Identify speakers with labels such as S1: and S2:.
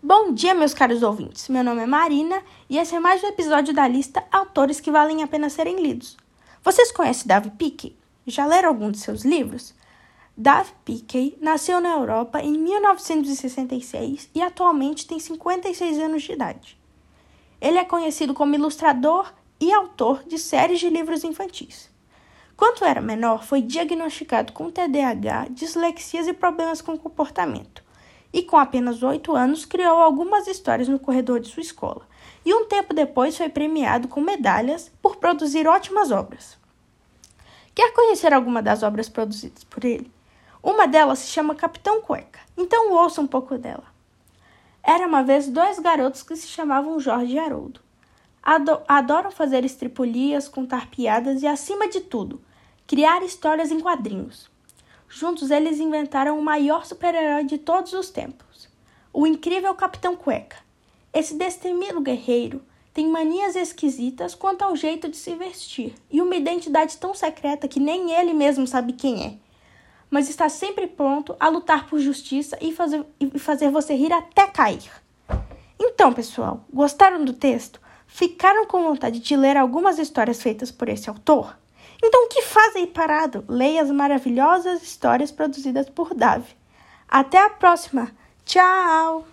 S1: Bom dia, meus caros ouvintes. Meu nome é Marina e esse é mais um episódio da lista Autores que valem a pena serem lidos. Vocês conhecem Davi Pickey? Já leram algum de seus livros? Davi Pickey nasceu na Europa em 1966 e atualmente tem 56 anos de idade. Ele é conhecido como ilustrador e autor de séries de livros infantis. Quando era menor, foi diagnosticado com TDAH, dislexias e problemas com comportamento e, com apenas oito anos, criou algumas histórias no corredor de sua escola. E um tempo depois foi premiado com medalhas por produzir ótimas obras. Quer conhecer alguma das obras produzidas por ele? Uma delas se chama Capitão Cueca, então ouça um pouco dela. Era uma vez dois garotos que se chamavam Jorge e Haroldo. adoram fazer estripulias, contar piadas e, acima de tudo, criar histórias em quadrinhos. Juntos eles inventaram o maior super-herói de todos os tempos, o incrível Capitão Cueca. Esse destemido guerreiro tem manias esquisitas quanto ao jeito de se vestir e uma identidade tão secreta que nem ele mesmo sabe quem é. Mas está sempre pronto a lutar por justiça e fazer, e fazer você rir até cair. Então, pessoal, gostaram do texto? Ficaram com vontade de ler algumas histórias feitas por esse autor? Então, o que faz aí parado? Leia as maravilhosas histórias produzidas por Davi. Até a próxima! Tchau!